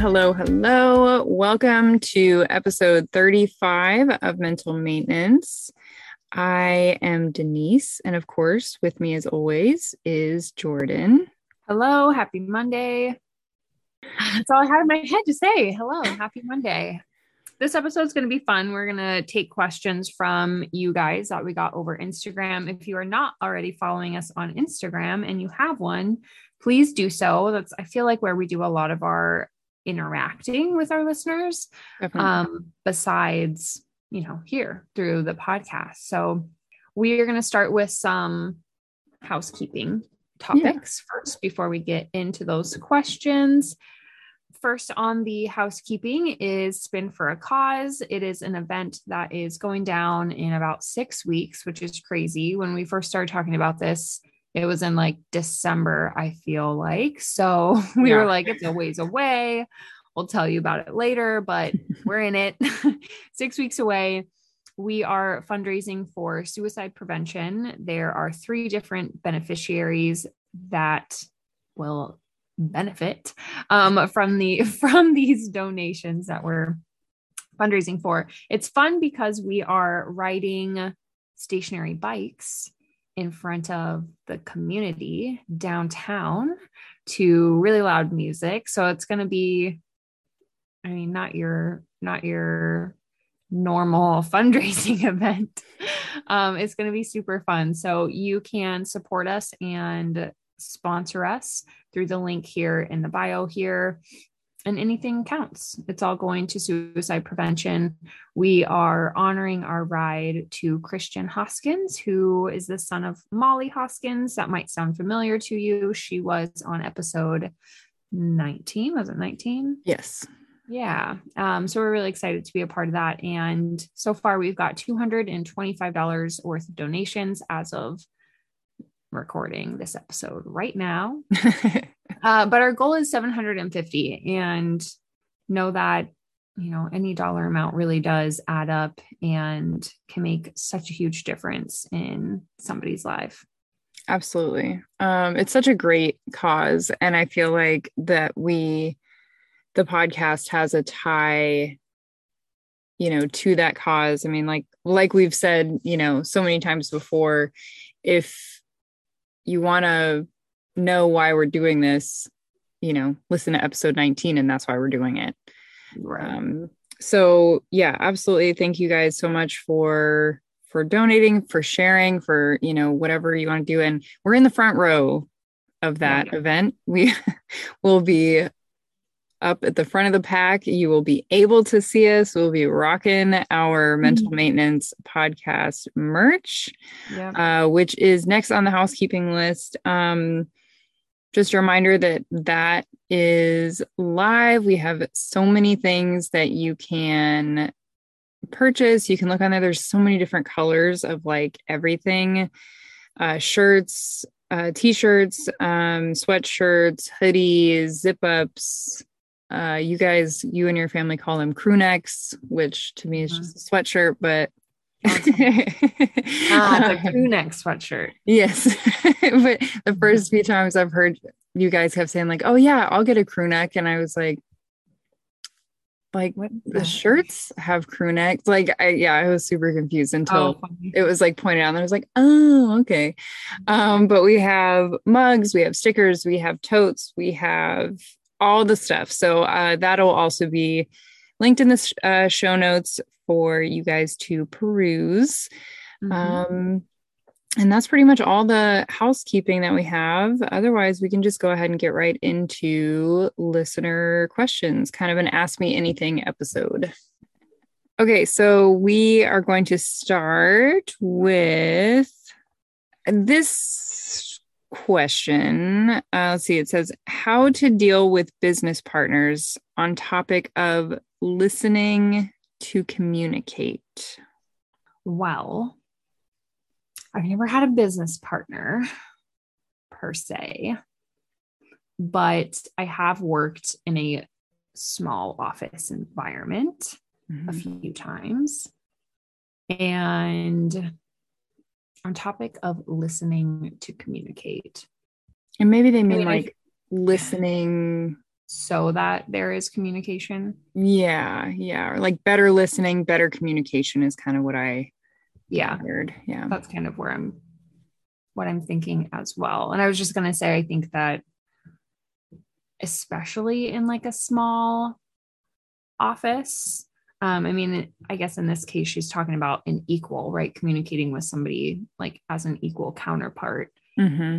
Hello, hello. Welcome to episode 35 of Mental Maintenance. I am Denise, and of course, with me as always is Jordan. Hello, happy Monday. That's all I had in my head to say. Hello, happy Monday. This episode is going to be fun. We're going to take questions from you guys that we got over Instagram. If you are not already following us on Instagram and you have one, please do so. That's, I feel like, where we do a lot of our interacting with our listeners, um, besides, you know, here through the podcast. So we are going to start with some housekeeping topics yeah. first before we get into those questions first on the housekeeping is Spin for a Cause. It is an event that is going down in about six weeks, which is crazy. When we first started talking about this, it was in like December, I feel like. So we yeah. were like, it's a ways away. We'll tell you about it later, but we're in it. six weeks away. We are fundraising for suicide prevention. There are three different beneficiaries that will benefit um, from the from these donations that we're fundraising for. It's fun because we are riding stationary bikes in front of the community downtown to really loud music. So it's going to be I mean not your not your normal fundraising event. Um, it's going to be super fun. So you can support us and sponsor us through the link here in the bio here. And anything counts. It's all going to suicide prevention. We are honoring our ride to Christian Hoskins, who is the son of Molly Hoskins. That might sound familiar to you. She was on episode 19. Was it 19? Yes. Yeah. Um, so we're really excited to be a part of that. And so far, we've got $225 worth of donations as of recording this episode right now. uh, but our goal is 750 and know that, you know, any dollar amount really does add up and can make such a huge difference in somebody's life. Absolutely. Um, it's such a great cause. And I feel like that we, the podcast has a tie you know to that cause i mean like like we've said you know so many times before if you want to know why we're doing this, you know, listen to episode 19 and that's why we're doing it. Right. Um, so yeah, absolutely. Thank you guys so much for for donating, for sharing, for you know, whatever you want to do. And we're in the front row of that yeah. event. We will be up at the front of the pack. You will be able to see us. We'll be rocking our mm-hmm. mental maintenance podcast merch, uh, which is next on the housekeeping list. Um, just a reminder that that is live. We have so many things that you can purchase. You can look on there. There's so many different colors of like everything uh, shirts, uh, t-shirts, um, sweatshirts, hoodies, zip ups, uh, you guys, you and your family call them crew necks, which to me is just a sweatshirt, but ah, the crew neck sweatshirt. Yes. but the first few times I've heard you guys have saying like, oh yeah, I'll get a crew neck. And I was like, like what the shirts have crew necks. Like I yeah, I was super confused until oh, it was like pointed out. And I was like, oh, okay. Um, but we have mugs, we have stickers, we have totes, we have all the stuff. So uh, that'll also be linked in the sh- uh, show notes for you guys to peruse. Mm-hmm. Um, and that's pretty much all the housekeeping that we have. Otherwise, we can just go ahead and get right into listener questions, kind of an Ask Me Anything episode. Okay, so we are going to start with this question. Uh, let's see. It says how to deal with business partners on topic of listening to communicate. Well, I've never had a business partner per se, but I have worked in a small office environment mm-hmm. a few times. And on topic of listening to communicate. And maybe they mean I mean, like listening so that there is communication. Yeah, yeah, or like better listening, better communication is kind of what I Yeah. heard. Yeah. That's kind of where I'm what I'm thinking as well. And I was just going to say I think that especially in like a small office um, I mean, I guess in this case, she's talking about an equal, right? Communicating with somebody like as an equal counterpart, hmm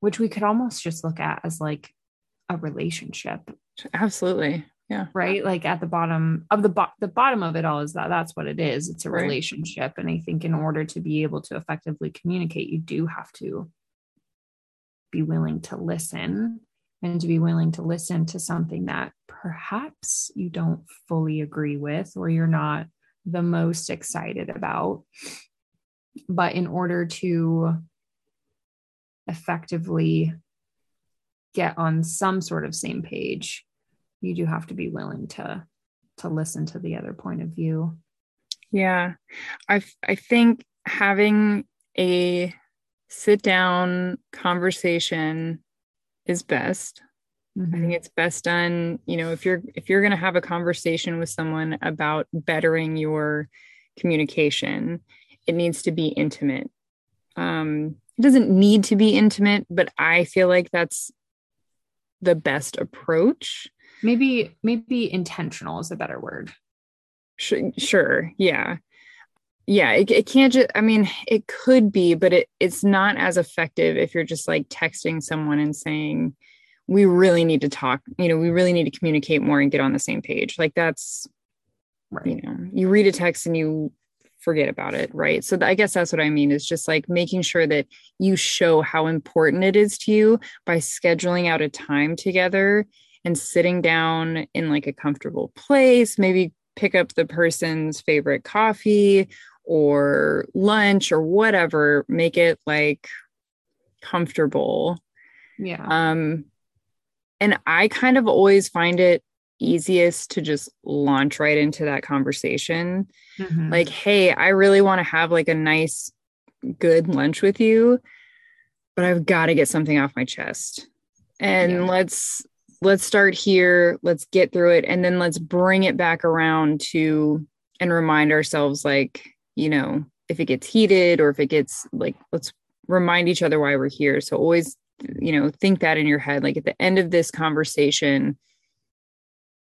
which we could almost just look at as like a relationship, Absolutely. Yeah. right? Like at the bottom of the bo- the bottom of it all is that that's what it is. It's a Right. relationship, and I think in order to be able to effectively communicate, you do have to be willing to listen and to be willing to listen to something that perhaps you don't fully agree with or you're not the most excited about. But in order to effectively get on some sort of same page, you do have to be willing to to listen to the other point of view. Yeah. I I think having a sit down conversation is best. I think it's best done, you know, if you're if you're going to have a conversation with someone about bettering your communication, it needs to be intimate. Um it doesn't need to be intimate, but I feel like that's the best approach. maybe maybe intentional is a better word. Sure, sure. Yeah. Yeah, it, it can't just I mean, it could be, but it it's not as effective if you're just like texting someone and saying we really need to talk, you know, we really need to communicate more and get on the same page. Like that's Right. you know, you read a text and you forget about it, right? So I guess that's what I mean is just like making sure that you show how important it is to you by scheduling out a time together and sitting down in like a comfortable place, maybe pick up the person's favorite coffee or lunch or whatever, make it like comfortable. Yeah. Um and I kind of always find it easiest to just launch right into that conversation Mhm. like hey i really want to have like a nice good lunch with you but i've got to get something off my chest and Yeah. let's let's start here let's get through it and then let's bring it back around to and remind ourselves like you know if it gets heated or if it gets like let's remind each other why we're here. So always you know think that in your head. Like at the end of this conversation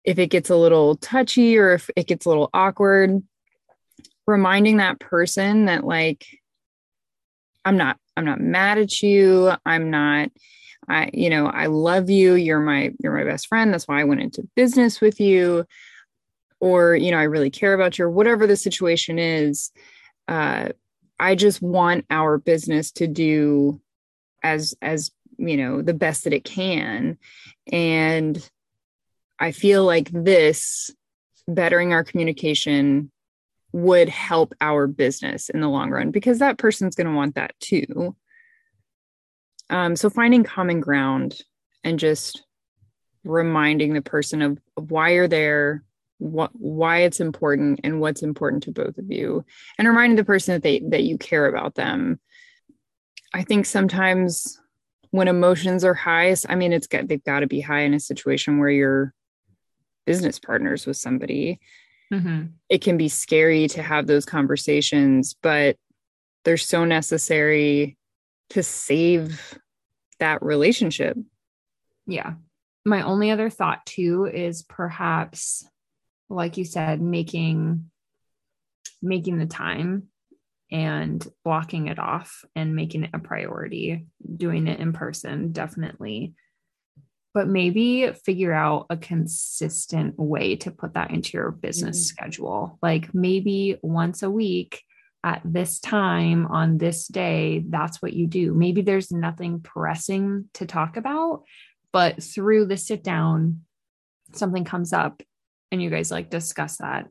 if it gets a little touchy or if it gets a little awkward reminding that person that like i'm not i'm not mad at you. I'm not i you know i love you. You're my you're my best friend. That's why i went into business with you or you know i really care about you or whatever the situation is uh i just want our business to do as as you know the best that it can. And i feel like this bettering our communication would help our business in the long run because that person's going to want that too. Um, so finding common ground and just reminding the person of, of why you're there what why it's important and what's important to both of you and reminding the person that they that you care about them i think sometimes when emotions are highest i mean it's got they've got to be high in a situation where you're business partners with somebody Mhm. it can be scary to have those conversations but they're so necessary to save that relationship Yeah. My only other thought too is perhaps like you said making making the time and blocking it off and making it a priority, doing it in person definitely. But maybe figure out a consistent way to put that into your business Mhm. schedule. Like maybe once a week at this time on this day, that's what you do. Maybe there's nothing pressing to talk about, but through the sit down, something comes up and you guys like discuss that.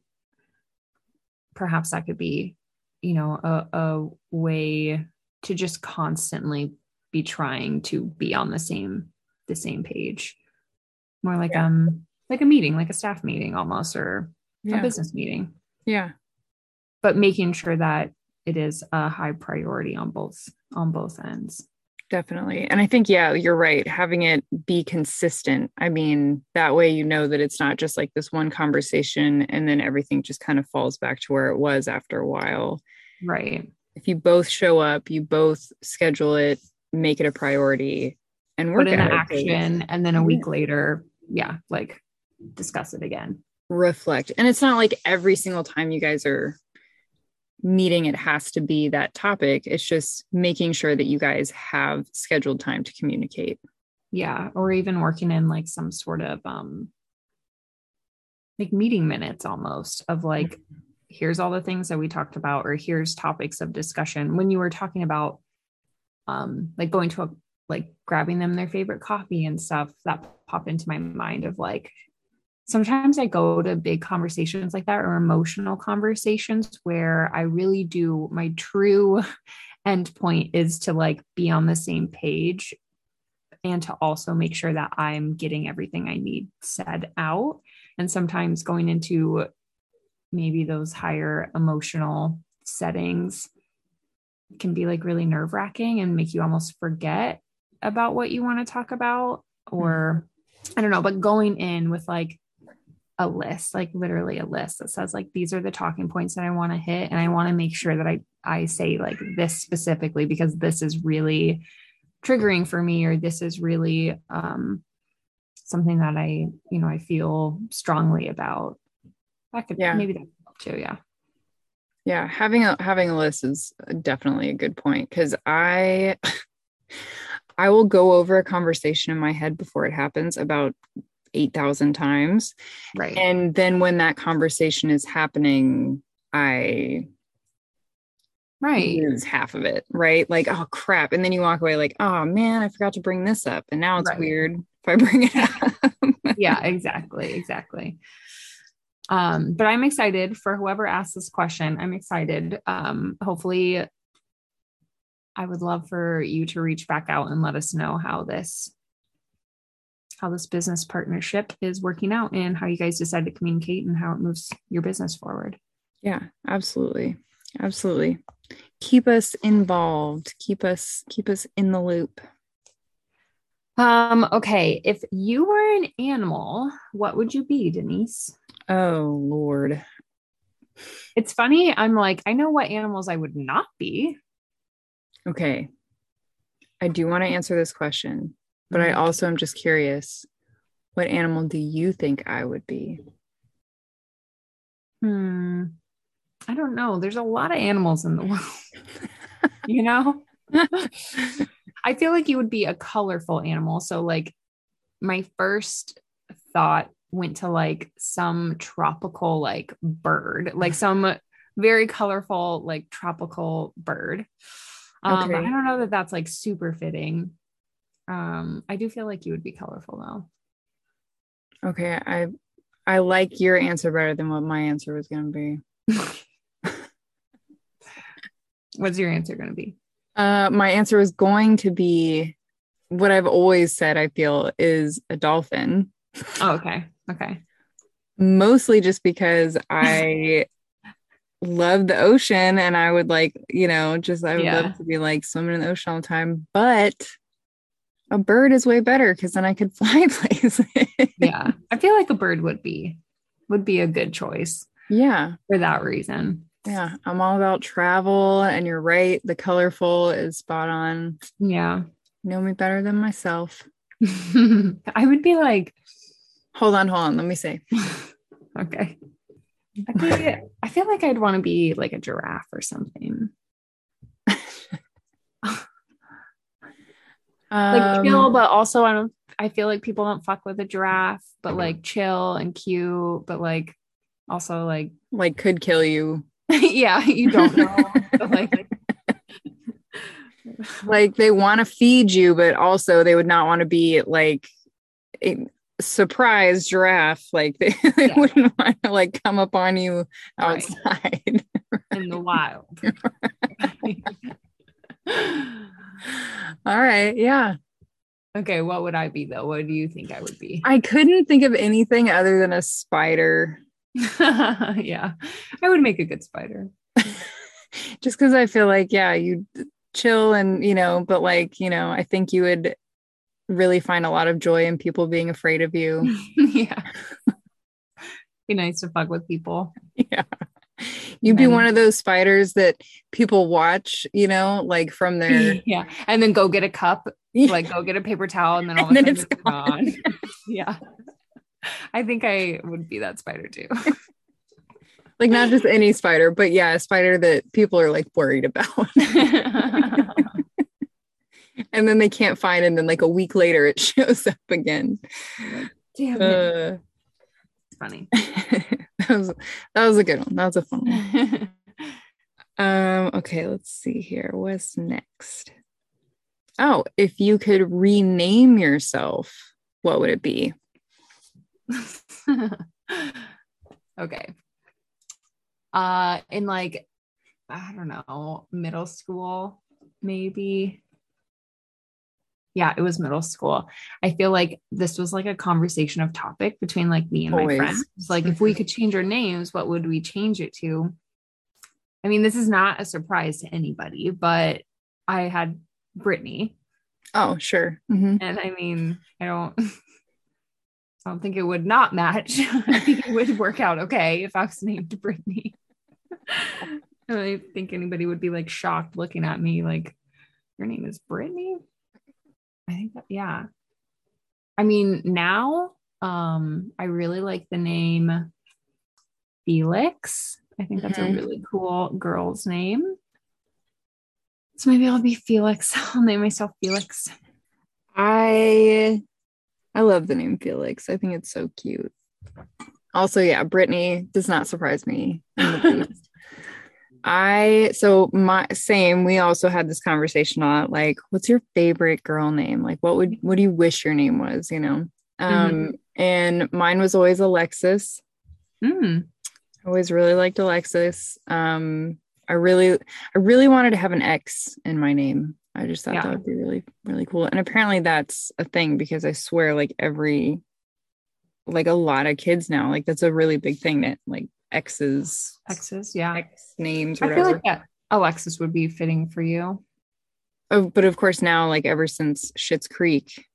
Perhaps that could be, you know, a, a way to just constantly be trying to be on the same the same page. More like Yeah. um like a meeting, like a staff meeting almost or a business meeting yeah but making sure that it is a high priority on both on both ends Definitely. And I think, yeah, you're right. Having it be consistent. I mean, that way you know that it's not just like this one conversation and then everything just kind of falls back to where it was after a while. Right. If you both show up, you both schedule it, make it a priority, and work Put in at it. action. And then a week mm-hmm. later, yeah, like discuss it again. reflect. And it's not like every single time you guys are meeting, it has to be that topic. It's just making sure that you guys have scheduled time to communicate. Yeah. Or even working in like some sort of um like meeting minutes almost of like, here's all the things that we talked about, or here's topics of discussion. When you were talking about um like going to a like grabbing them their favorite coffee and stuff, that popped into my mind of like sometimes I go to big conversations like that or emotional conversations where I really do my true end point is to like be on the same page and to also make sure that I'm getting everything I need said out. And sometimes going into maybe those higher emotional settings can be like really nerve wracking and make you almost forget about what you want to talk about or mm-hmm. I don't know, but going in with like a list, like literally a list that says like these are the talking points that I want to hit and I want to make sure that I I say like this specifically because this is really triggering for me or this is really um something that I, you know, I feel strongly about. That could Yeah. maybe that could help too, yeah. Yeah, having a having a list is definitely a good point because I I will go over a conversation in my head before it happens about 8,000 times. Right. And then when that conversation is happening, I right. lose half of it, right? Like, oh crap. And then you walk away like, oh man, I forgot to bring this up. And now it's Right. weird if I bring it up. yeah, exactly, exactly. Um, but I'm excited for whoever asked this question. I'm excited. Um, hopefully, I would love for you to reach back out and let us know how this how this business partnership is working out and how you guys decide to communicate and how it moves your business forward. yeah, absolutely. Absolutely. Keep us involved. Keep us keep us in the loop. Um, okay, if you were an animal, what would you be, Denise? Oh Lord. It's funny. I'm like, I know what animals I would not be. Okay. I do want to answer this question, but I Mhm. also am just curious. What animal do you think I would be? Hmm. I don't know. There's a lot of animals in the world. you know? I feel like you would be a colorful animal. So like my first thought went to like some tropical like bird, like some very colorful like tropical bird. Um, Okay. I don't know that that's like super fitting. Um, I do feel like you would be colorful though. Okay, I I like your answer better than what my answer was going to be. What's your answer going to be? Uh, my answer was going to be what I've always said. I feel is a dolphin, Oh, okay. Okay. mostly just because I love the ocean and I would like, you know, just I would Yeah. love to be like swimming in the ocean all the time. But a bird is way better because then I could fly places. Yeah. I feel like a bird would be would be a good choice yeah, for that reason. yeah. I'm all about travel, and you're right. The colorful is spot on. Yeah. know me better than myself. I would be like, Hold on, hold on. Let me see. okay. I I feel like I'd want to be like a giraffe or something. Like Um, chill, but also I don't I feel like people don't fuck with a giraffe, but like chill and cute, but like also like like could kill you. yeah, you don't know. like Like they want to feed you, but also they would not want to be like a surprise giraffe. Like they, they Yeah. wouldn't want to like come up on you Right. outside. in the wild. All right. Yeah. okay, what would I be though? What do you think I would be? I couldn't think of anything other than a spider. yeah, I would make a good spider. Just because I feel like, yeah, you chill and you know but like you know i think you would really find a lot of joy in people being afraid of you yeah. Be nice to fuck with people. yeah you'd be And- one of those spiders that people watch you know like from their yeah. And then go get a cup, like go get a paper towel, and then all of And a then sudden it's it's gone. yeah. I think I would be that spider too. like not just any spider but yeah a spider that people are like worried about and then they can't find and then like a week later it shows up again Damn it. uh, It's funny. that was that was a good one that was a fun one Um, okay, let's see here. What's next? Oh, if you could rename yourself, what would it be? okay. Uh in like I don't know, middle school maybe. Yeah, it was middle school. I feel like this was like a conversation of topic between like me and Always. my friends. Like if we could change our names, what would we change it to? I mean, this is not a surprise to anybody, but I had Brittany Oh, sure. Mhm. and I mean, I don't I don't think it would not match. I think it would work out okay if I was named Brittany. I don't think anybody would be like shocked looking at me like, your name is Brittany? I think that yeah. I mean, now um I really like the name Felix. I think that's Mhm. a really cool girl's name. So maybe I'll be Felix. I'll name myself Felix. I I love the name Felix. I think it's so cute. Also, yeah, Brittany does not surprise me. in the least. I so my same. We also had this conversation on like, what's your favorite girl name? Like, what would what do you wish your name was? You know, um, and mine was always Alexis. Mm. I always really liked Alexis. Um, I really, I really wanted to have an X in my name. I just thought Yeah. that would be really, really cool. And apparently that's a thing because I swear, like every, like a lot of kids now, like that's a really big thing that like X's, Texas, yeah. X names or I feel like that Alexis would be fitting for you. Oh, but of course now, like ever since Schitt's Creek,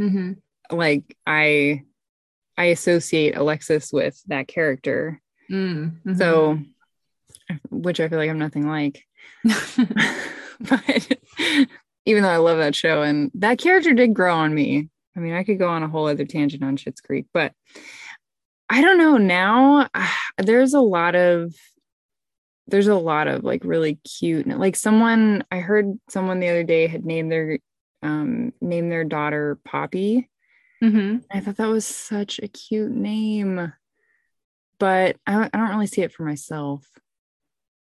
Mm-hmm. like I, I associate Alexis with that character. Mm-hmm. So, which I feel like I'm nothing like. but even though I love that show and that character did grow on me. I mean, I could go on a whole other tangent on Schitt's Creek, but I don't know. Now there's a lot of there's a lot of like really cute like someone I heard someone the other day had named their um named their daughter Poppy. mm-hmm. I thought that was such a cute name. But I, I don't really see it for myself.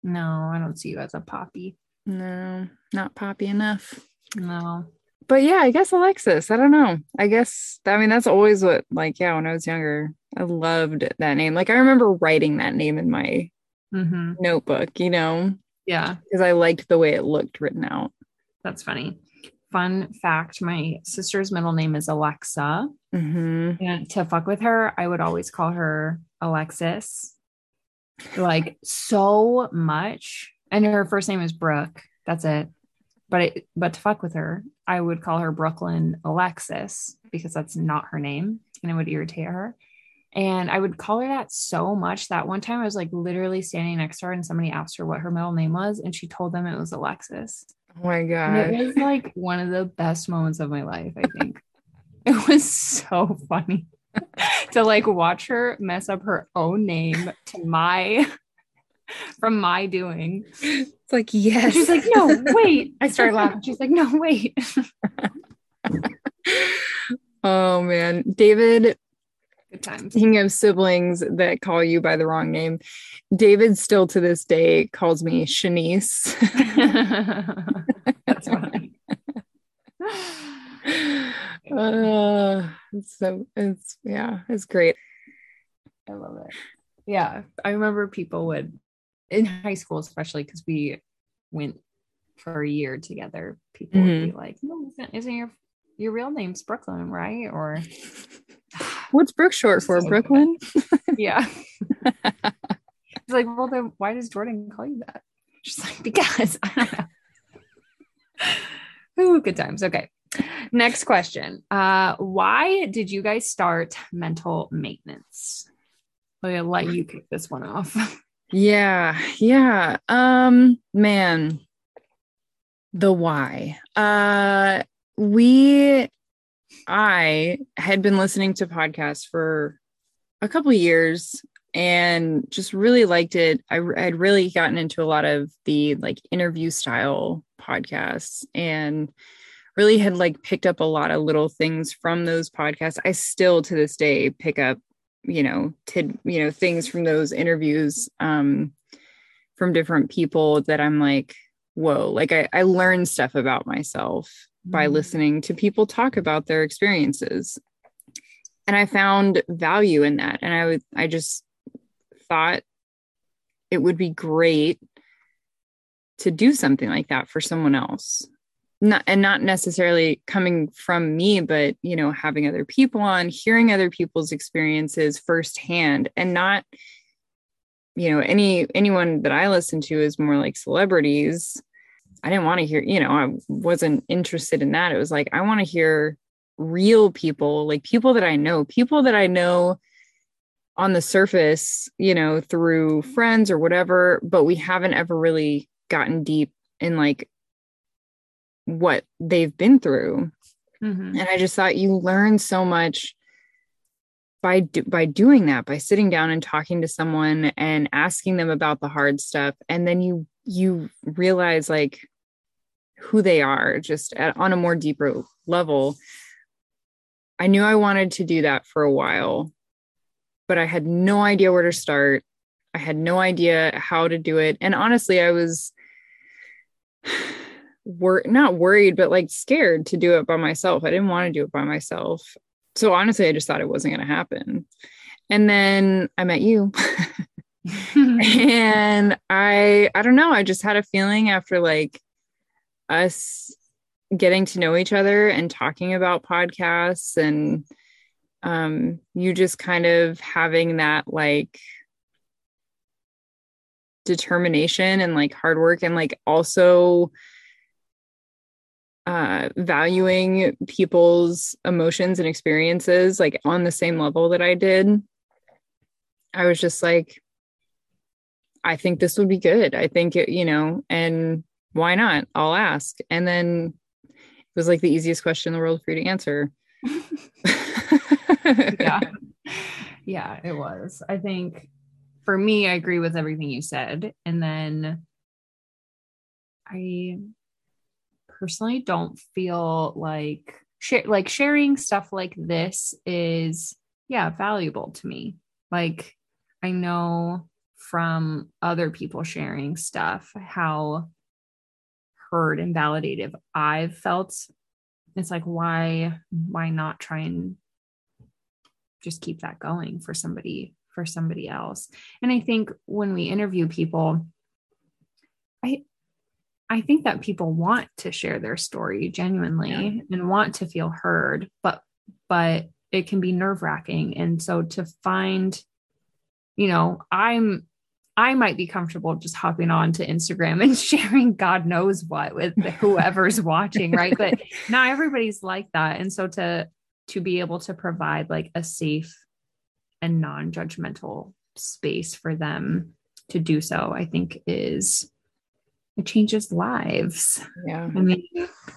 No, I don't see you as a poppy. No, not poppy enough. No. But yeah, I guess Alexis. I don't know. I guess I mean that's always what like yeah, when I was younger, I loved that name. Like I remember writing that name in my Mm-hmm. notebook, you know, Yeah, because I liked the way it looked written out. that's funny. Fun fact my sister's middle name is Alexa. Mm-hmm. And to fuck with her, I would always call her Alexis. Like so much. And her first name is Brooke. That's it. But it, but to fuck with her, I would call her Brooklyn Alexis because that's not her name and it would irritate her. And I would call her that so much that one time I was like literally standing next to her and somebody asked her what her middle name was and she told them it was Alexis. Oh my And god. it was like one of the best moments of my life, I think. it was so funny to like watch her mess up her own name to my from my doing. It's like yes. she's like, no, wait. I started laughing. She's like, no, wait. oh man. David, Good times. speaking of siblings that call you by the wrong name, David still to this day calls me Shanice. That's funny. uh, it's so it's yeah, it's great. I love it. Yeah. I remember people would in high school, especially because we went for a year together, people would be like, No, isn't, isn't your your real name's Brooklyn, right? Or What's Brooke short for? So Brooklyn? yeah. He's like, Well then why does Jordan call you that? She's like, because I. Ooh, good times. Okay. Next question. Uh, why did you guys start mental maintenance? I'll let you kick this one off. Yeah, yeah. Um, man, the why. Uh, we, I had been listening to podcasts for a couple years and just really liked it. I had really gotten into a lot of the like interview style podcasts and really had like picked up a lot of little things from those podcasts. I still to this day pick up, you know, tid, you know, things from those interviews um from different people that I'm like, whoa, like I, I learned stuff about myself mm-hmm. by listening to people talk about their experiences. And I found value in that. And I would I just thought it would be great to do something like that for someone else not and not necessarily coming from me but you know having other people on hearing other people's experiences firsthand and not you know any anyone that i listen to is more like celebrities. I didn't want to hear you know i wasn't interested in that. It was like i want to hear real people like people that i know people that i know on the surface you know through friends or whatever but we haven't ever really gotten deep in like what they've been through. Mm-hmm. And I just thought you learn so much by do, by doing that, by sitting down and talking to someone and asking them about the hard stuff and then you you realize like who they are just at, on a more deeper level. I knew I wanted to do that for a while, but I had no idea where to start. I had no idea how to do it. And honestly, I was wor- not worried, but like scared to do it by myself. I didn't want to do it by myself. So honestly, I just thought it wasn't going to happen. And then I met you. and I I don't know, I just had a feeling after like us getting to know each other and talking about podcasts and um you just kind of having that like determination and like hard work and like also uh, valuing people's emotions and experiences like on the same level that I did, I was just like, I think this would be good. I think it, you know, and why not? I'll ask. And then it was like the easiest question in the world for you to answer. yeah. Yeah, it was. I think for me, I agree with everything you said. And then I personally don't feel like sh- like sharing stuff like this is yeah valuable to me. Like i know from other people sharing stuff how heard and validated i've felt. It's like why why not try and just keep that going for somebody for somebody else? And i think when we interview people i I think that people want to share their story genuinely yeah. and want to feel heard, but but it can be nerve wracking. And so to find, you know, I'm I might be comfortable just hopping on to Instagram and sharing God knows what with whoever's watching, right? But not everybody's like that. And so to to be able to provide like a safe and non-judgmental space for them to do so, I think is it changes lives. Yeah. I mean,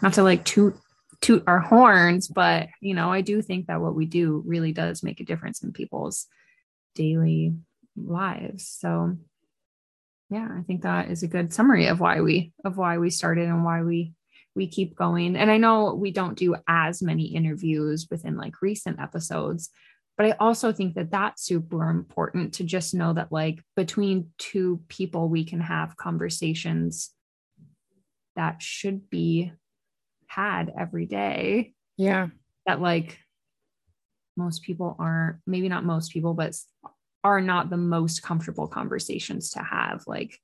not to like toot toot our horns, but you know, I do think that what we do really does make a difference in people's daily lives. So yeah, I think that is a good summary of why we of why we started and why we we keep going. And I know we don't do as many interviews within like recent episodes, but I also think that that's super important to just know that, like, between two people, we can have conversations that should be had every day. Yeah. That, like, most people aren't, maybe not most people, but are not the most comfortable conversations to have, like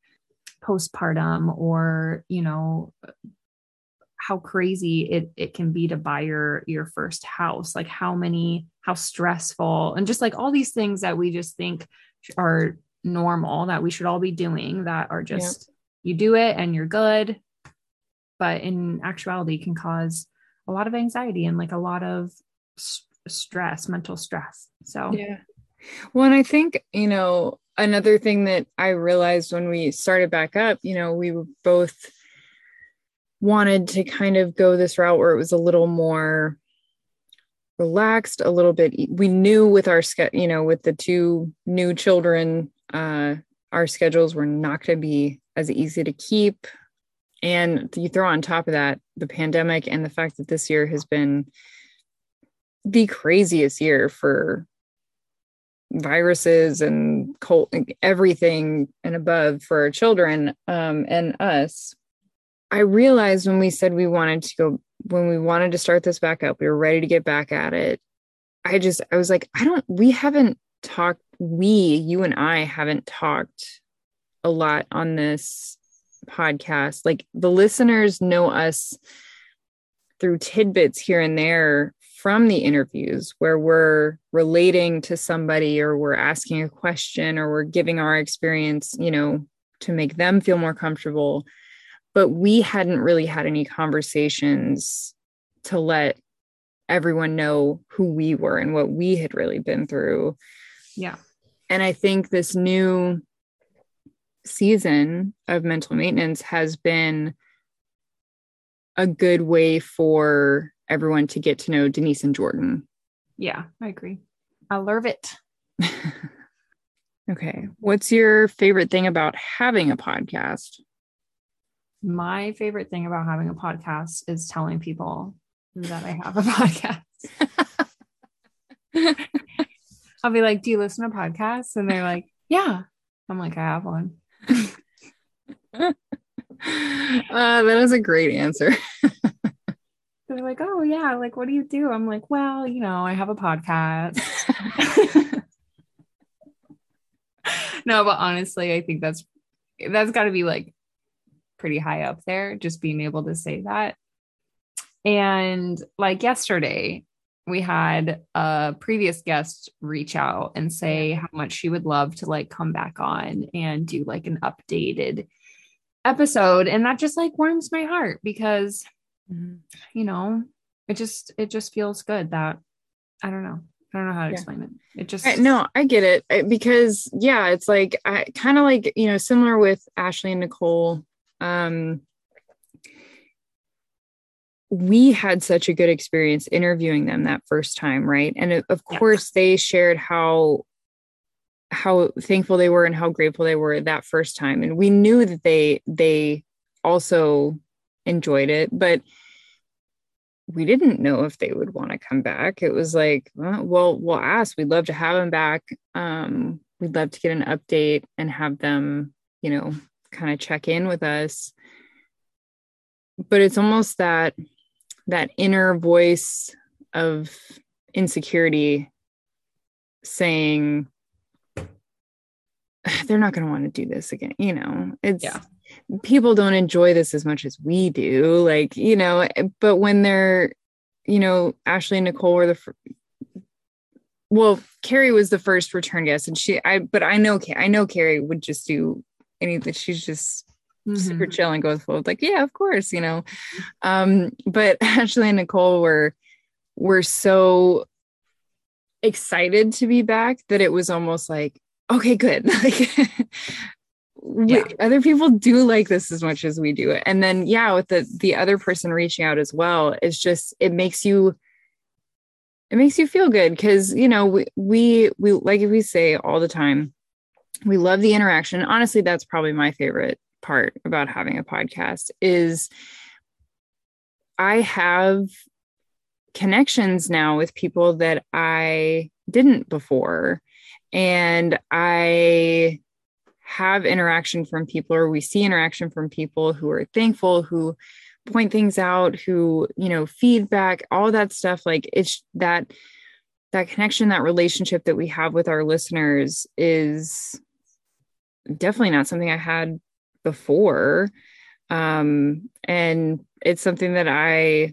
postpartum or, you know, how crazy it, it can be to buy your your first house like how many how stressful and just like all these things that we just think are normal that we should all be doing that are just you do it and you're good but in actuality can cause a lot of anxiety and like a lot of stress, mental stress. So, yeah. Well, and I think, you know, another thing that I realized when we started back up, you know, we were both wanted to kind of go this route where it was a little more relaxed, a little bit. We knew with our, you know, with the two new children, uh, our schedules were not going to be as easy to keep. And you throw on top of that the pandemic and the fact that this year has been the craziest year for viruses and cold, everything and above for our children um, and us. I realized when we said we wanted to go, when we wanted to start this back up, we were ready to get back at it. I just, I was like, I don't, we haven't talked, we, you and I haven't talked a lot on this podcast. Like the listeners know us through tidbits here and there from the interviews where we're relating to somebody or we're asking a question or we're giving our experience, you know, to make them feel more comfortable. But we hadn't really had any conversations to let everyone know who we were and what we had really been through. Yeah. And I think this new season of mental maintenance has been a good way for everyone to get to know Denise and Jordan. Yeah, I agree. I love it. okay. What's your favorite thing about having a podcast? My favorite thing about having a podcast is telling people that I have a podcast. I'll be like, Do you listen to podcasts? And they're like, Yeah. I'm like, I have one. uh, that is a great answer. they're like, oh yeah, like what do you do? I'm like, well, you know, I have a podcast. no, but honestly, I think that's that's got to be like pretty high up there, just being able to say that. And like yesterday, we had a previous guest reach out and say how much she would love to like come back on and do like an updated episode and that just like warms my heart because mm-hmm. you know it just it just feels good that i don't know I don't know how to yeah. explain it. It just I, no, I get it because yeah, it's like I kind of like you know similar with Ashley and Nicole. Um, we had such a good experience interviewing them that first time, right? And of course, they shared how how thankful they were and how grateful they were that first time, and we knew that they they also enjoyed it, but we didn't know if they would want to come back. It was like, well, we'll ask. We'd love to have them back. Um, we'd love to get an update and have them, you know, kind of check in with us. But it's almost that that inner voice of insecurity saying they're not going to want to do this again you know it's yeah people don't enjoy this as much as we do like you know but when they're you know ashley and nicole were the fr- well carrie was the first return guest and she i but i know i know carrie would just do anything she's just mm-hmm. super chill and goes full like yeah of course you know um but ashley and nicole were were so excited to be back that it was almost like okay good like yeah. other people do like this as much as we do it and then yeah with the the other person reaching out as well it's just it makes you it makes you feel good because you know we we we like if we say all the time we love the interaction. Honestly that's probably my favorite part about having a podcast is i have connections now with people that i didn't before. And i have interaction from people or we see interaction from people who are thankful who point things out who you know feedback all that stuff. Like it's that that connection that relationship that we have with our listeners is definitely not something i had before um and it's something that i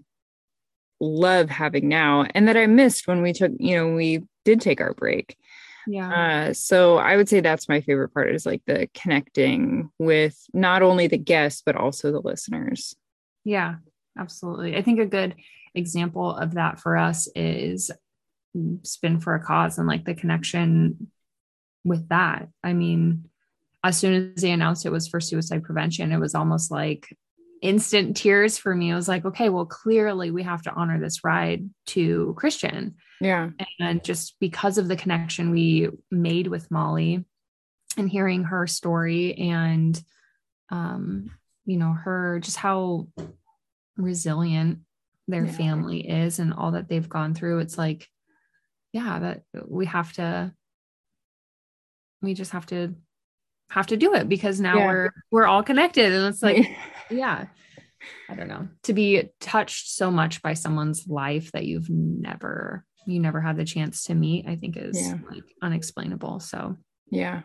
love having now and that i missed when we took you know we did take our break yeah. Uh, so I would say that's my favorite part is like the connecting with not only the guests, but also the listeners. Yeah, absolutely. I think a good example of that for us is spin for a cause and like the connection with that. I mean, as soon as they announced it was for suicide prevention, it was almost like instant tears for me. I was like, okay, well, clearly we have to honor this ride to Christian. Yeah. And just because of the connection we made with Molly and hearing her story and, um, you know, her just how resilient their yeah. family is and all that they've gone through, it's like, yeah, that we have to, we just have to have to do it because now yeah. we're we're all connected and it's like yeah i don't know to be touched so much by someone's life that you've never you never had the chance to meet i think is yeah. like unexplainable so yeah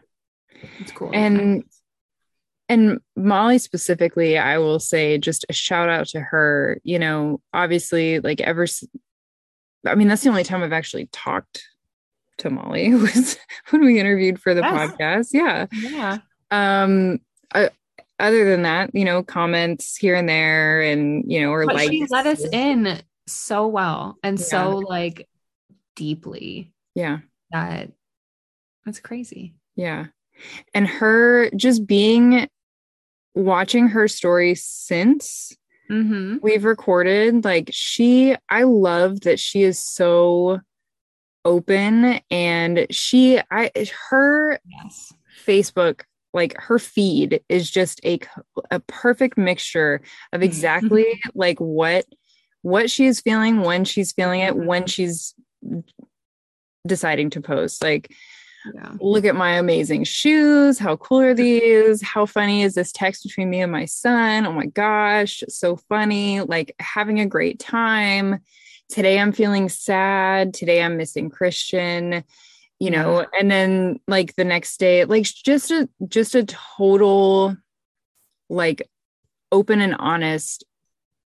it's cool and and molly specifically i will say just a shout out to her you know obviously like ever i mean that's the only time i've actually talked to Molly was when we interviewed for the yes. podcast. Yeah. Yeah. Um, uh, other than that, you know, comments here and there and, you know, or like she let us in so well and yeah. so like deeply. Yeah. That that's crazy. Yeah. And her just being watching her story since mm-hmm. we've recorded, like she, I love that she is so open and she i her yes. facebook like her feed is just a a perfect mixture of mm-hmm. exactly like what what she is feeling when she's feeling it when she's deciding to post like yeah. look at my amazing shoes how cool are these how funny is this text between me and my son oh my gosh so funny like having a great time today I'm feeling sad. Today I'm missing Christian, you know, yeah. and then like the next day, like just a just a total like open and honest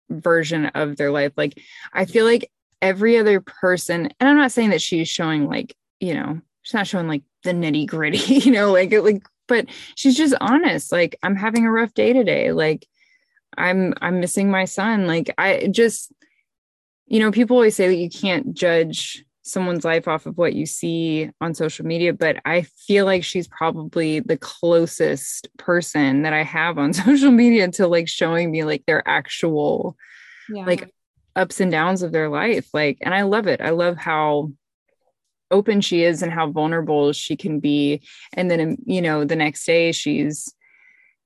version of their life. Like I feel like every other person, and I'm not saying that she's showing like, you know, she's not showing like the nitty gritty, you know, like like, but she's just honest. Like I'm having a rough day today. Like I'm I'm missing my son. Like I just you know, people always say that you can't judge someone's life off of what you see on social media, but I feel like she's probably the closest person that I have on social media to like showing me like their actual yeah. like ups and downs of their life. Like, and I love it. I love how open she is and how vulnerable she can be. And then, you know, the next day she's,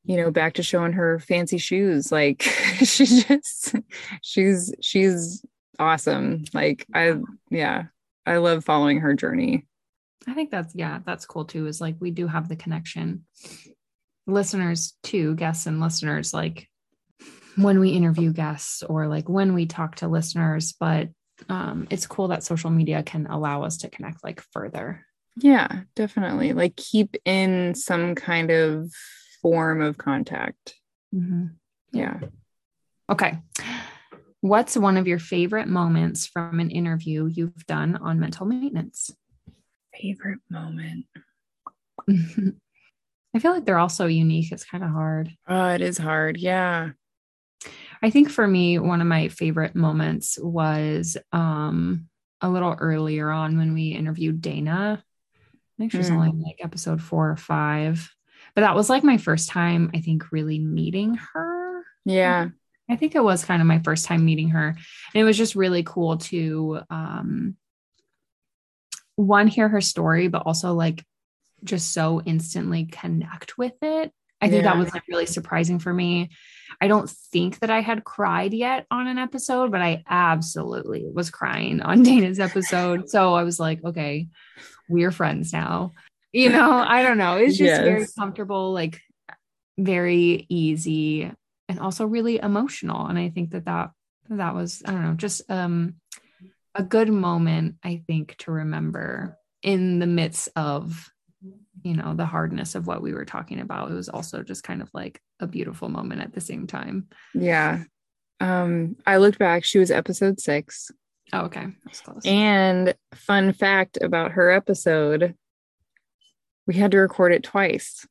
you know, back to showing her fancy shoes. Like she just, she's, she's awesome. Like I yeah, I love following her journey. I think that's yeah, that's cool too. Is like we do have the connection. Listeners too, guests and listeners, like when we interview guests or like when we talk to listeners, but um it's cool that social media can allow us to connect like further. Yeah, definitely. Like keep in some kind of form of contact. Mm-hmm. Yeah. Okay. What's one of your favorite moments from an interview you've done on mental maintenance? Favorite moment. I feel like they're all so unique. It's kind of hard. Oh, it is hard. Yeah. I think for me, one of my favorite moments was um, a little earlier on when we interviewed Dana. I think she was mm. only like episode four or five. But that was like my first time, I think, really meeting her. Yeah. I think it was kind of my first time meeting her. And it was just really cool to um one hear her story, but also like just so instantly connect with it. I think yeah. that was like really surprising for me. I don't think that I had cried yet on an episode, but I absolutely was crying on Dana's episode. So I was like, okay, we're friends now. You know, I don't know. It's just yes. very comfortable, like very easy and also really emotional. And I think that that that was I don't know just um a good moment I think to remember in the midst of you know the hardness of what we were talking about. It was also just kind of like a beautiful moment at the same time. Yeah. Um I looked back she was episode 6. Oh, okay. That's close. And fun fact about her episode we had to record it twice.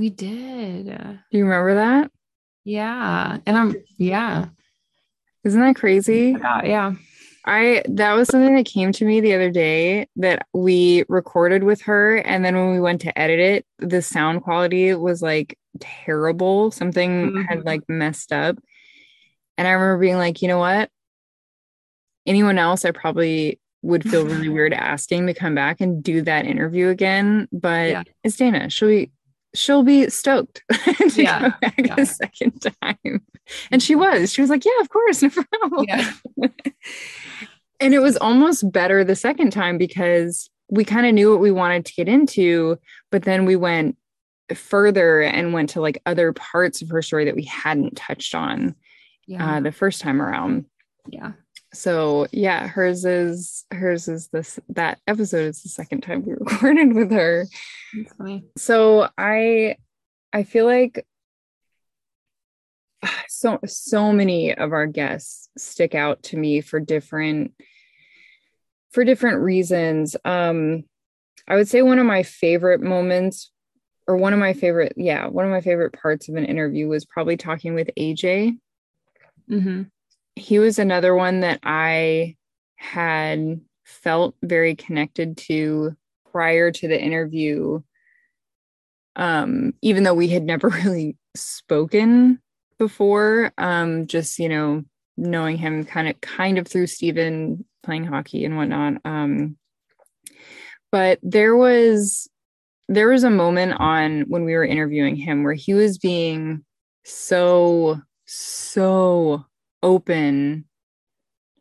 We did. Do you remember that? Yeah. And I'm, yeah. Isn't that crazy? Yeah. yeah. I that was something that came to me the other day that we recorded with her and then when we went to edit it the sound quality was like terrible something mm-hmm. had like messed up and I remember being like you know what anyone else I probably would feel really weird asking to come back and do that interview again but yeah. it's Dana she'll be she'll be stoked to yeah. come back yeah. a second time and she was she was like yeah of course no problem yeah. and it was almost better the second time because we kind of knew what we wanted to get into, but then we went further and went to like other parts of her story that we hadn't touched on yeah. uh, the first time around. Yeah. So yeah, hers is hers is this that episode is the second time we recorded with her. So I I feel like so so many of our guests stick out to me for different for different reasons. Um, I would say one of my favorite moments, or one of my favorite, yeah, one of my favorite parts of an interview was probably talking with AJ. Mm-hmm. He was another one that I had felt very connected to prior to the interview. Um, even though we had never really spoken before, um, just you know, knowing him kind of kind of through Stephen playing hockey and whatnot. Um, but there was there was a moment on when we were interviewing him where he was being so so open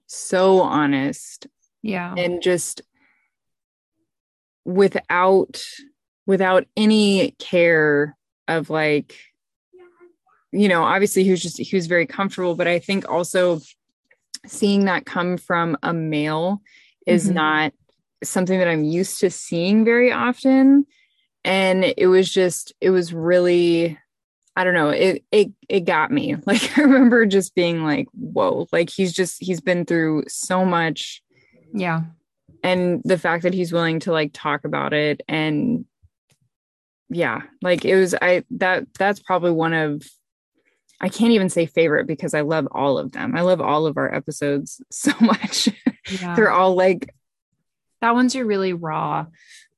so honest yeah and just without without any care of like you know obviously he was just he was very comfortable but i think also seeing that come from a male is mm-hmm. not something that I'm used to seeing very often. And it was just, it was really, I don't know, it it it got me. Like I remember just being like, whoa, like he's just he's been through so much. Yeah. And the fact that he's willing to like talk about it and yeah, like it was I that that's probably one of I can't even say favorite because I love all of them. I love all of our episodes so much. Yeah. They're all like that one's a really raw,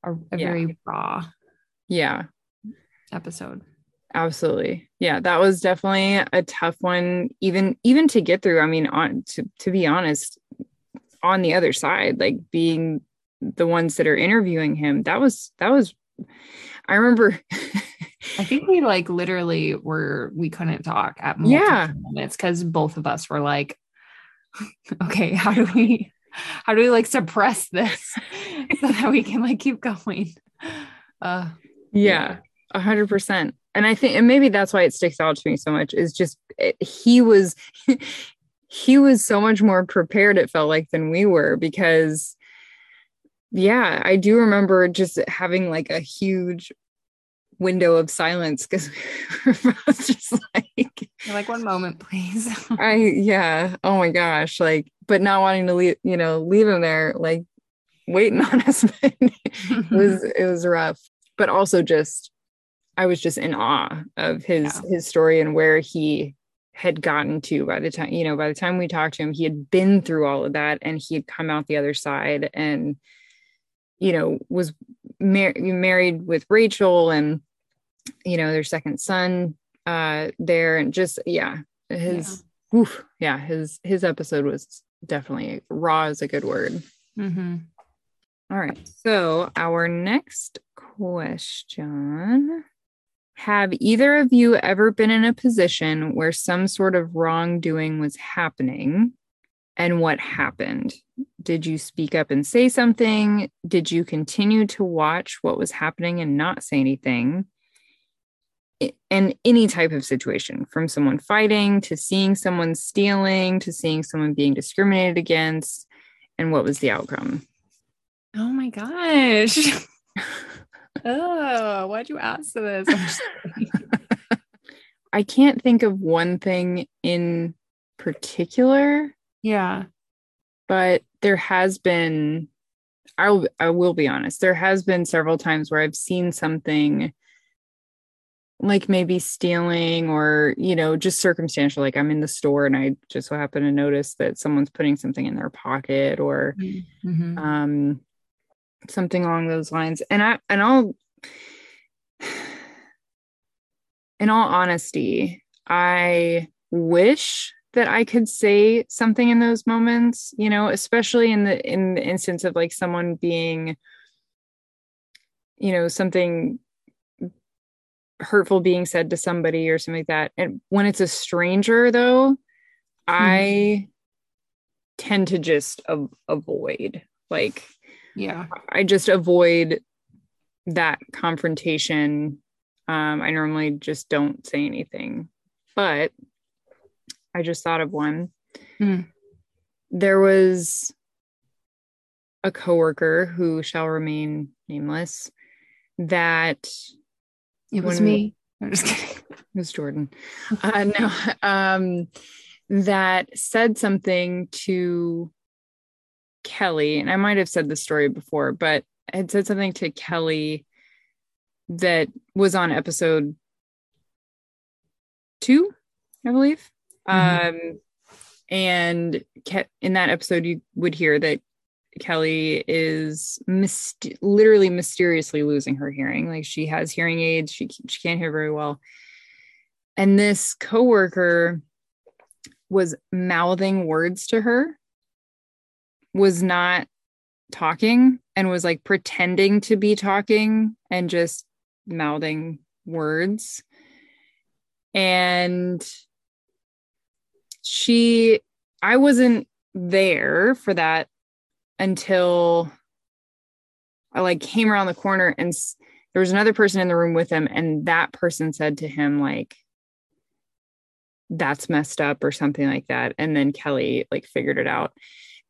a, a yeah. very raw, yeah, episode. Absolutely, yeah. That was definitely a tough one, even even to get through. I mean, on to to be honest, on the other side, like being the ones that are interviewing him, that was that was. I remember I think we like literally were we couldn't talk at yeah. moments because both of us were like, okay, how do we how do we like suppress this so that we can like keep going? Uh yeah, a hundred percent. And I think and maybe that's why it sticks out to me so much is just it, he was he was so much more prepared it felt like than we were because yeah, I do remember just having like a huge window of silence because we were just like You're like one moment please. I yeah oh my gosh like but not wanting to leave you know leave him there like waiting on us it was it was rough. But also just i was just in awe of his yeah. his story and where he had gotten to by the time you know by the time we talked to him he had been through all of that and he had come out the other side and you know was mar- married with rachel and you know their second son uh there and just yeah his yeah, oof, yeah his his episode was definitely raw is a good word mm-hmm. All right so our next question have either of you ever been in a position where some sort of wrongdoing was happening? And what happened? Did you speak up and say something? Did you continue to watch what was happening and not say anything? And any type of situation from someone fighting to seeing someone stealing to seeing someone being discriminated against and what was the outcome? Oh my gosh oh why'd you ask this i can't think of one thing in particular yeah but there has been I'll, I will be honest. There has been several times where I've seen something like maybe stealing or you know just circumstantial like i'm in the store and i just so happen to notice that someone's putting something in their pocket or Mm-hmm. um something along those lines. And i and i'll in all honesty i wish that i could say something in those moments you know especially in the in the instance of like someone being you know something hurtful being said to somebody or something like that. And when it's a stranger though hmm. i tend to just a- avoid like yeah. I just avoid that confrontation. Um, I normally just don't say anything, but I just thought of one. Hmm. There was a coworker who shall remain nameless that It was When- me. I'm just kidding. it was Jordan. Uh, no, um, that said something to Kelly, and I might have said the story before, but I had said something to Kelly that was on episode two, I believe. Mhm. Um, and Ke- in that episode, you would hear that Kelly is myst- literally mysteriously losing her hearing. Like she has hearing aids, she she can't hear very well. And this coworker was mouthing words to her, was not talking, and was like pretending to be talking and just mouthing words. And she, I wasn't there for that until I like came around the corner and there was another person in the room with him and that person said to him like that's messed up or something like that and then Kelly like figured it out.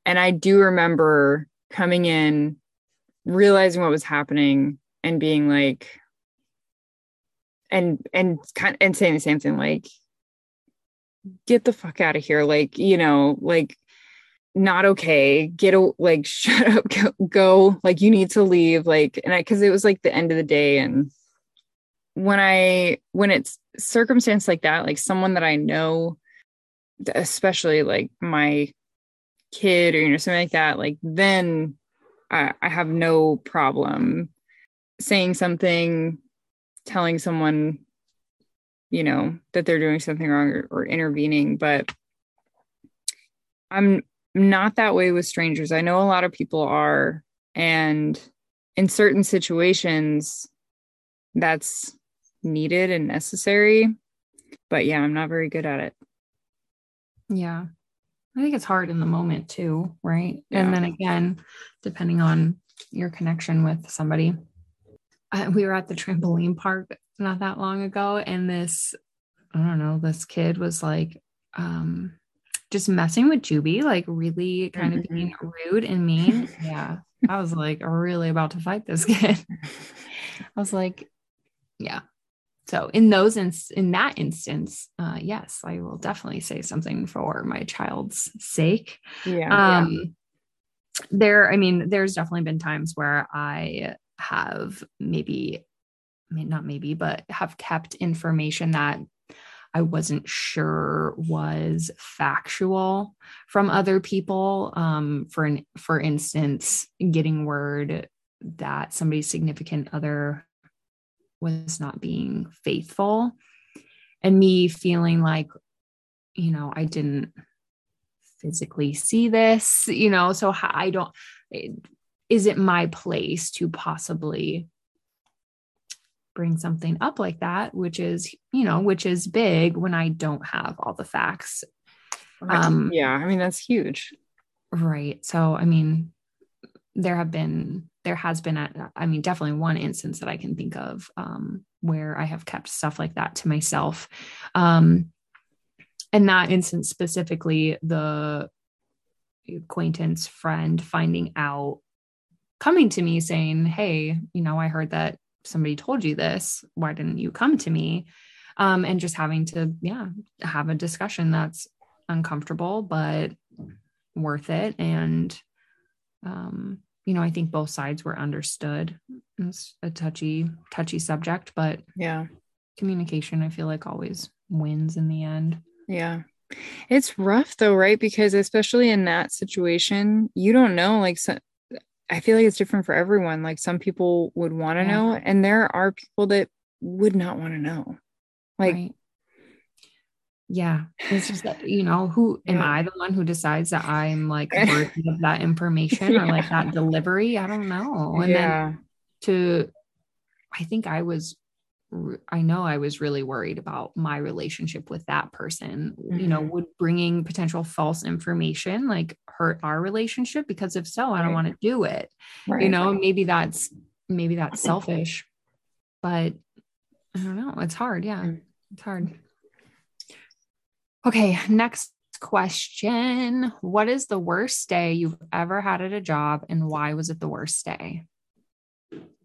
And I do remember coming in realizing what was happening and being like and and kind of, and saying the same thing like get the fuck out of here. Like you know like not okay. Get a like shut up. Go, go. Like you need to leave. Like and i because it was like the end of the day. And when i when it's circumstance like that like someone that i know especially like my kid or you know something like that like then i, I have no problem saying something telling someone you know that they're doing something wrong or, or intervening but i'm not that way with strangers i know a lot of people are and in certain situations that's needed and necessary but yeah i'm not very good at it Yeah. I think it's hard in the moment too, right? Yeah. And then again, depending on your connection with somebody. Uh, we were at the trampoline park not that long ago, and this, I don't know, this kid was like, um, just messing with Juby, like really kind of Mhm. being rude and mean. yeah. I was like really about to fight this kid. I was like, yeah. So in those ins- in that instance, uh, yes, I will definitely say something for my child's sake. yeah Um, there, I mean, there's definitely been times where I have maybe, I mean, not maybe, but have kept information that I wasn't sure was factual from other people. Um, for an, for instance, getting word that somebody's significant other was not being faithful, and me feeling like, you know, I didn't physically see this, you know, so I don't. Is it my place to possibly bring something up like that, which is, you know, which is big when I don't have all the facts. Um, yeah i mean that's huge Right. So, I mean, there have been, there has been, a, I mean, definitely one instance that I can think of um, where I have kept stuff like that to myself. Um, and that instance specifically, the acquaintance friend finding out, coming to me saying, Hey, you know, I heard that somebody told you this. Why didn't you come to me? Um, and just having to, yeah, have a discussion that's uncomfortable, but worth it. And, um, you know, I think both sides were understood. It's a touchy, touchy subject, but yeah communication, I feel like always wins in the end. Yeah. It's rough though, right? Because especially in that situation, you don't know. Like, so, I feel like it's different for everyone. Like, some people would want to Yeah. know, and there are people that would not want to know. Like, Right. Yeah, it's just that, you know, who am Yeah. I the one who decides that I'm like worthy of that information or like that delivery? I don't know. And then yeah, to i think i was i know i was really worried about my relationship with that person you know Mhm. would bringing potential false information like hurt our relationship because if so i don't Right. want to do it right. you know maybe that's maybe that's selfish but i don't know it's hard yeah Mm. it's hard okay next question. What is the worst day you've ever had at a job and why was it the worst day?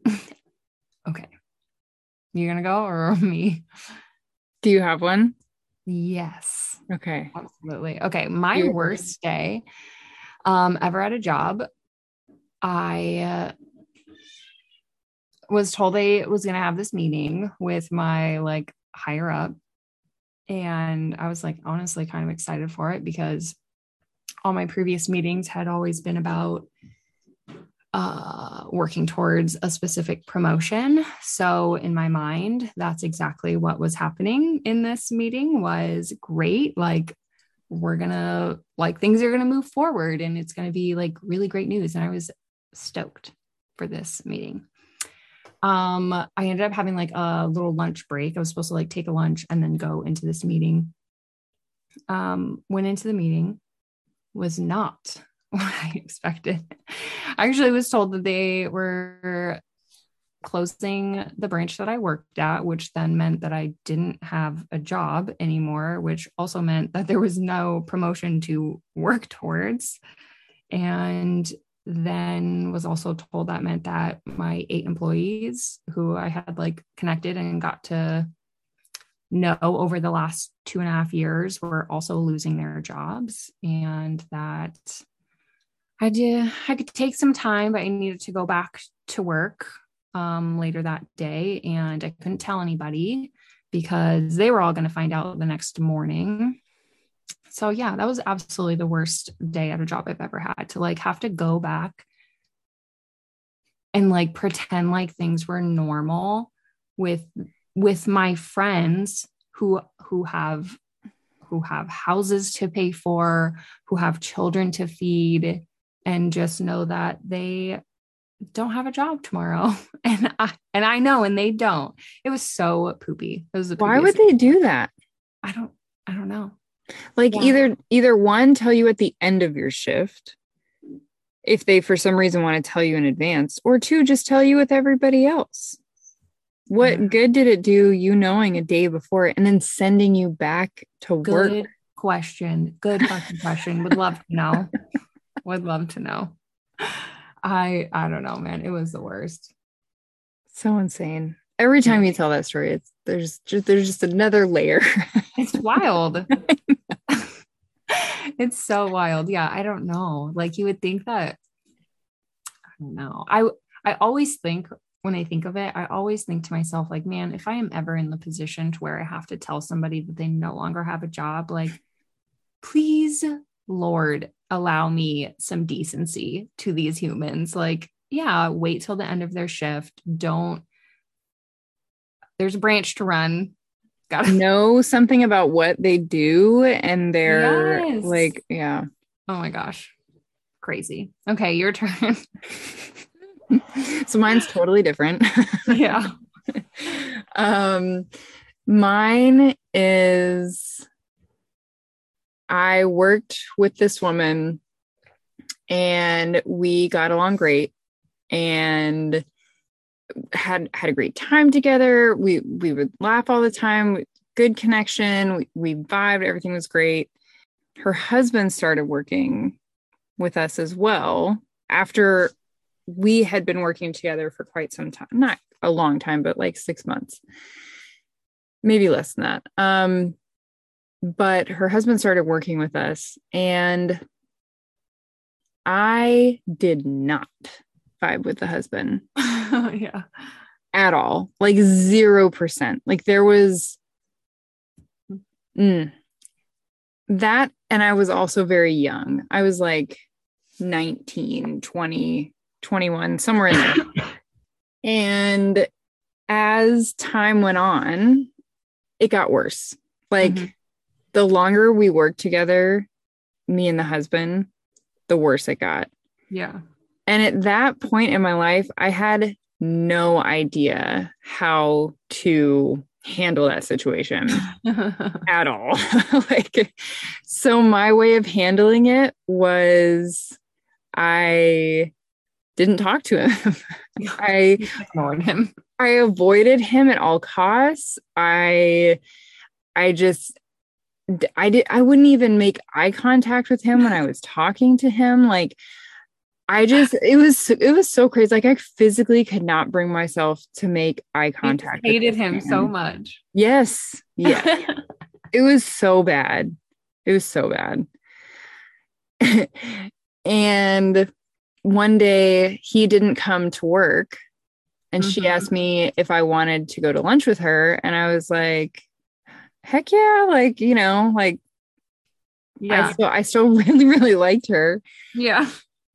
Okay. You're gonna go or me? Do you have one? yes. Okay. absolutely. Okay my You- worst day um ever at a job i uh, was told i was going to have this meeting with my like higher up and i was like honestly kind of excited for it because all my previous meetings had always been about uh, working towards a specific promotion. So in my mind that's exactly what was happening in this meeting was great like we're gonna like things are gonna move forward and it's gonna be like really great news. And i was stoked for this meeting um i ended up having like a little lunch break. I was supposed to like take a lunch and then go into this meeting. Um went into the meeting was not what i expected. I actually was told that they were closing the branch that i worked at which then meant that i didn't have a job anymore which also meant that there was no promotion to work towards. And then was also told that meant that my eight employees who I had like connected and got to know over the last two and a half years were also losing their jobs and that I did I could take some time, but I needed to go back to work um, later that day and I couldn't tell anybody because they were all going to find out the next morning so yeah that was absolutely the worst day at a job i've ever had to like have to go back and like pretend like things were normal with with my friends who who have who have houses to pay for who have children to feed and just know that they don't have a job tomorrow. And i and i know and they don't. It was so poopy. It was the Why would they do that? i don't i don't know Like Yeah. either either one tell you at the end of your shift if they for some reason want to tell you in advance or two just tell you with everybody else. What Yeah. good did it do you knowing a day before and then sending you back to Good work? question. Good fucking question. Would love to know. Would love to know. I I don't know, man. It was the worst. So insane. Every time you tell that story, it's there's just there's just another layer. It's wild. it's so wild. Yeah, I don't know. Like you would think that I don't know. I I always think when I think of it, I always think to myself like, man, if I am ever in the position to where I have to tell somebody that they no longer have a job, like please Lord, allow me some decency to these humans. Like, yeah, wait till the end of their shift. Don't there's a branch to run. Got to know something about what they do and they're Yes. like, yeah. Oh my gosh. Crazy. Okay, your turn. so mine's totally different. yeah. um mine is I worked with this woman and we got along great and had had a great time together. We we would laugh all the time, good connection, we, we vibed, everything was great. Her husband started working with us as well after we had been working together for quite some time. Not a long time, but like 6 months. Maybe less than that. Um but her husband started working with us and I did not vibe with the husband. yeah. at all. Like 0%. Like there was mm, that and I was also very young. I was like 19, 20, 21, somewhere in there. and as time went on, it got worse. Like mm-hmm. the longer we worked together, me and the husband, the worse it got. Yeah. And at that point in my life, I had no idea how to handle that situation at all. like, so my way of handling it was I didn't talk to him. I ignored him. I avoided him at all costs. I I just I did I wouldn't even make eye contact with him when I was talking to him like I just it was it was so crazy like I physically could not bring myself to make eye contact. I hated him so much. Yes. Yeah. it was so bad. It was so bad. and one day he didn't come to work and mm-hmm. she asked me if I wanted to go to lunch with her. And I was like, heck yeah. Like, you know, like, yeah, I still, I still really, really liked her. Yeah.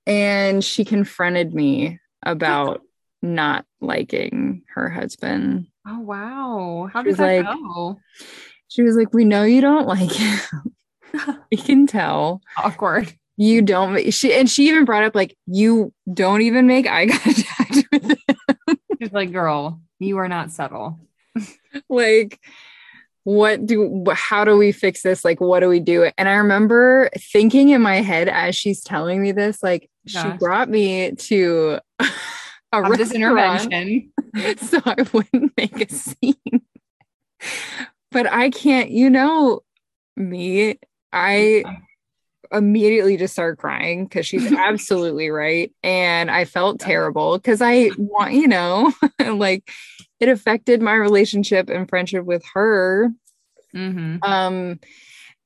And she confronted me about not liking her husband. Oh, wow. How did that like, go? She was like, We know you don't like him. we can tell. Awkward you don't she and she even brought up like you don't even make eye contact with him. She's like, girl, you are not subtle. like what do how do we fix this? Like what do we do? And i remember thinking in my head as she's telling me this like Gosh. she brought me to a this intervention. So i wouldn't make a scene. But i can't you know me i immediately just started crying because she's absolutely right. And I felt terrible because I want, you know, like it affected my relationship and friendship with her. Mm-hmm. Um,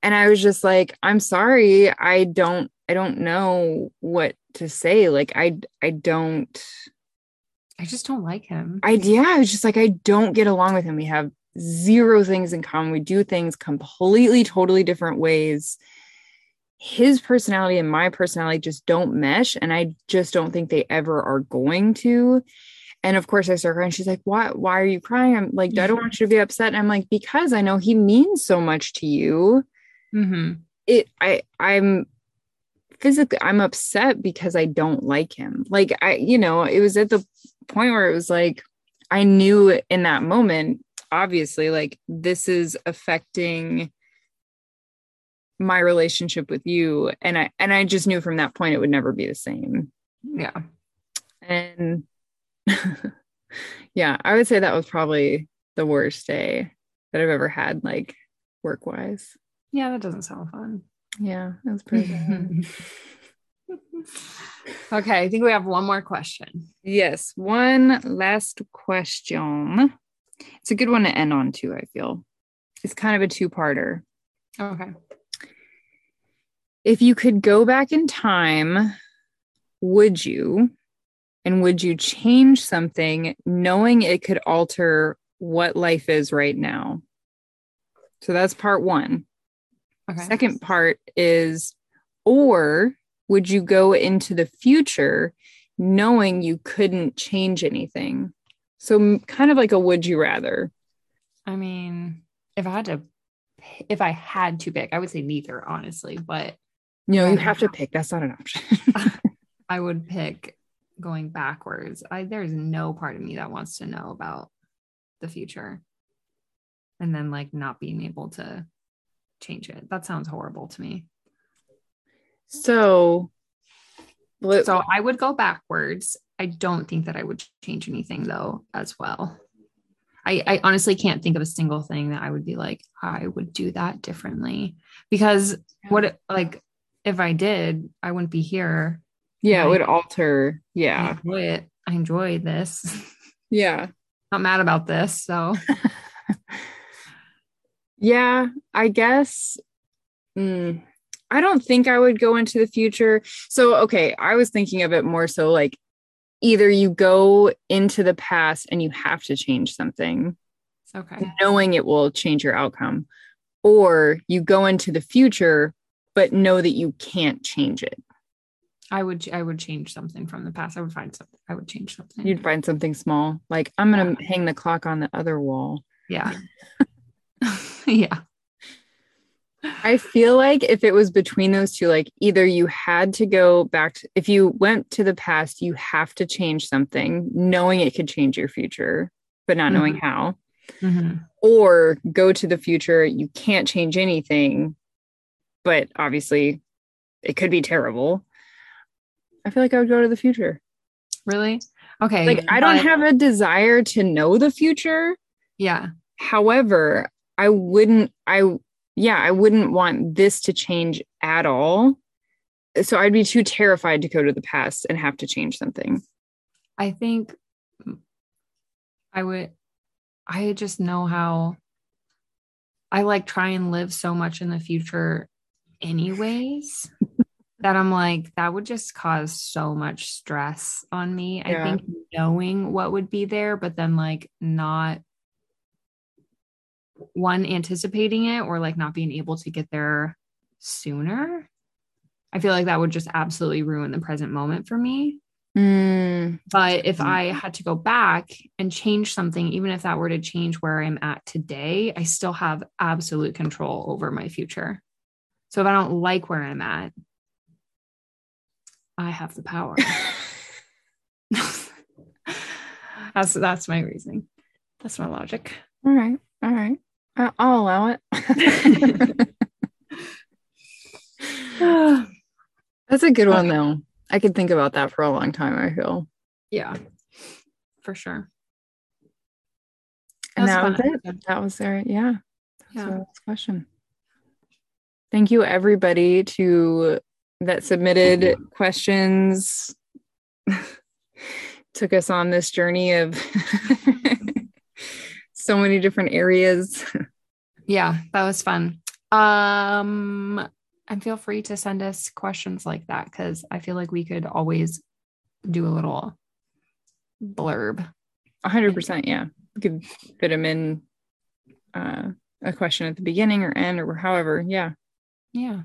and I was just like, I'm sorry, I don't, I don't know what to say. Like, I, I don't. I just don't like him. I yeah, I was just like, I don't get along with him. We have zero things in common. We do things completely, totally different ways his personality and my personality just don't mesh and i just don't think they ever are going to. And of course i start crying. She's like why why are you crying? I'm like i don't want you to be upset. And i'm like because i know he means so much to you. Mm-hmm. it i i'm physically i'm upset because i don't like him. Like i you know it was at the point where it was like i knew in that moment obviously like this is affecting my relationship with you and i and i just knew from that point it would never be the same. Yeah. And yeah i would say that was probably the worst day that i've ever had like work wise yeah that doesn't sound fun. Yeah that was pretty bad. Okay i think we have one more question. Yes one last question. It's a good one to end on too i feel. It's kind of a two-parter. Okay if you could go back in time, would you? And would you change something knowing it could alter what life is right now? So that's part one. Okay. Second part is, or would you go into the future knowing you couldn't change anything? So, kind of like a would you rather. I mean, if I had to, if I had to pick, I would say neither, honestly. But no, you have to pick. That's not an option. I would pick going backwards. I there's no part of me that wants to know about the future. And then like not being able to change it. That sounds horrible to me. So so I would go backwards. I don't think that I would change anything though as well. I, I honestly can't think of a single thing that I would be like, I would do that differently. Because what like if I did, I wouldn't be here. Yeah, it would alter. Yeah. I enjoy it. I enjoy this. Yeah. Not mad about this. So yeah, I guess. Mm, I don't think I would go into the future. So, okay, I was thinking of it more so like either you go into the past and you have to change something, Okay. knowing it will change your outcome, or you go into the future, but know that you can't change it. I would I would change something from the past. I would find something. I would change something. You'd find something small, like I'm going to hang the clock on the other wall. yeah. yeah. I feel like if it was between those two, like either you had to go back, to, if you went to the past, you have to change something, knowing it could change your future, but not knowing how, Mhm. or go to the future, you can't change anything, but obviously it could be terrible. I feel like I would go to the future. Really? Okay. Like, I don't but- have a desire to know the future. Yeah. However, I wouldn't, I, yeah, I wouldn't want this to change at all. So I'd be too terrified to go to the past and have to change something. I think I would, I just know how I like try and live so much in the future, anyways, that I'm like, that would just cause so much stress on me. I think knowing what would be there, but then like not one anticipating it or like not being able to get there sooner. I feel like that would just absolutely ruin the present moment for me. Mm, But if Mhm. I had to go back and change something, even if that were to change where I'm at today, I still have absolute control over my future. So if I don't like where I'm at, I have the power. that's that's my reasoning. That's my logic. all right. All right. I'll allow it. That's a good one, Okay. though. I could think about that for a long time, I feel. yeah, for sure. And That that was was a fun it. That was there. Yeah. That's Yeah. our last question. Thank you, everybody, to that submitted questions. Took us on this journey of so many different areas. Yeah, that was fun. Um, and feel free to send us questions like that because I feel like we could always do a little blurb. 100%. Yeah. You could fit them in uh, a question at the beginning or end or however. Yeah. Yeah.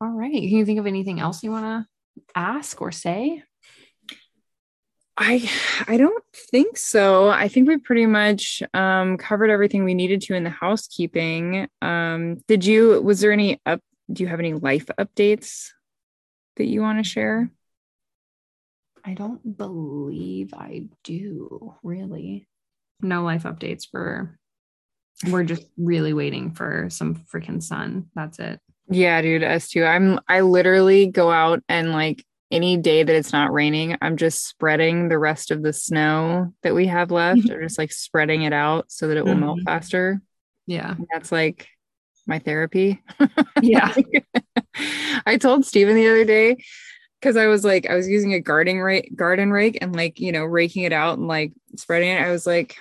All right. Can you think of anything else you want to ask or say? I I don't think so. I think we pretty much um, covered everything we needed to in the housekeeping. Um, did you? Was there any up? Do you have any life updates that you want to share? I don't believe I do really. No life updates for we're just really waiting for some freaking sun. That's it. Yeah, dude, us too. I'm. I literally go out and like any day that it's not raining, I'm just spreading the rest of the snow that we have left, or just like spreading it out so that it will melt Mhm. faster. Yeah. And that's like my therapy. Yeah. I told Steven the other day because I was like, I was using a gardening rake, garden rake, and like you know, raking it out and like spreading it. I was like,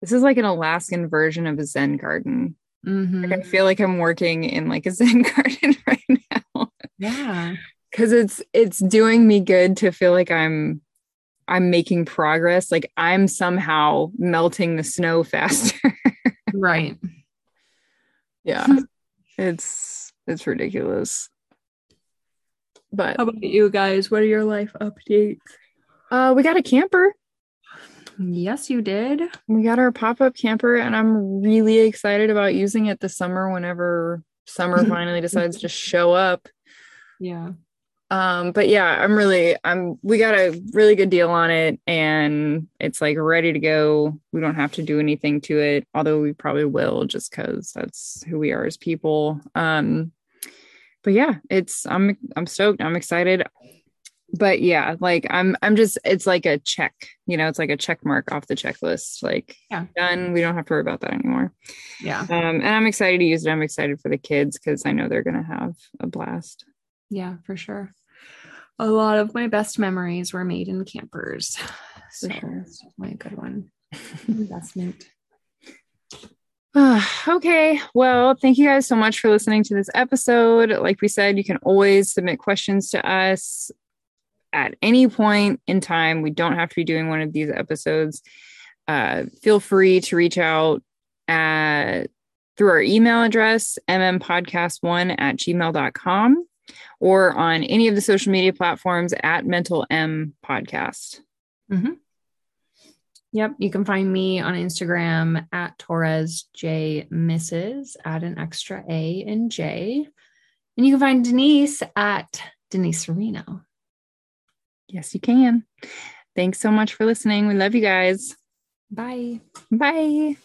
this is like an Alaskan version of a Zen garden. Mhm. Like I feel like I'm working in like a Zen garden right now Yeah. because it's it's doing me good to feel like I'm I'm making progress. Like I'm somehow melting the snow faster. Right. yeah, it's it's ridiculous. But How about you guys? What are your life updates? uh, we got a camper. Yes, you did. We got our pop up camper, and I'm really excited about using it this summer. Whenever summer finally decides to show up. Yeah. um but yeah i'm really i'm we got a really good deal on it and it's like ready to go we don't have to do anything to it although we probably will just because that's who we are as people um but yeah it's i'm i'm stoked i'm excited but yeah like i'm i'm just it's like a check you know it's like a check mark off the checklist like Yeah. done we don't have to worry about that anymore Yeah. um and i'm excited to use it i'm excited for the kids because i know they're gonna have a blast Yeah, for sure. A lot of my best memories were made in campers. So sure. it's definitely a good one. Investment. okay. Well, thank you guys so much for listening to this episode. Like we said, you can always submit questions to us at any point in time, we don't have to be doing one of these episodes, uh, feel free to reach out at, through our email address, mmpodcast1 at gmail.com, or on any of the social media platforms at Mental M Podcast. Mm-hmm. Yep. You can find me on Instagram at Torres J Mrs. Add an extra A and J. And you can find Denise at Denise Sereno. Yes, you can. Thanks so much for listening. We love you guys. Bye. Bye.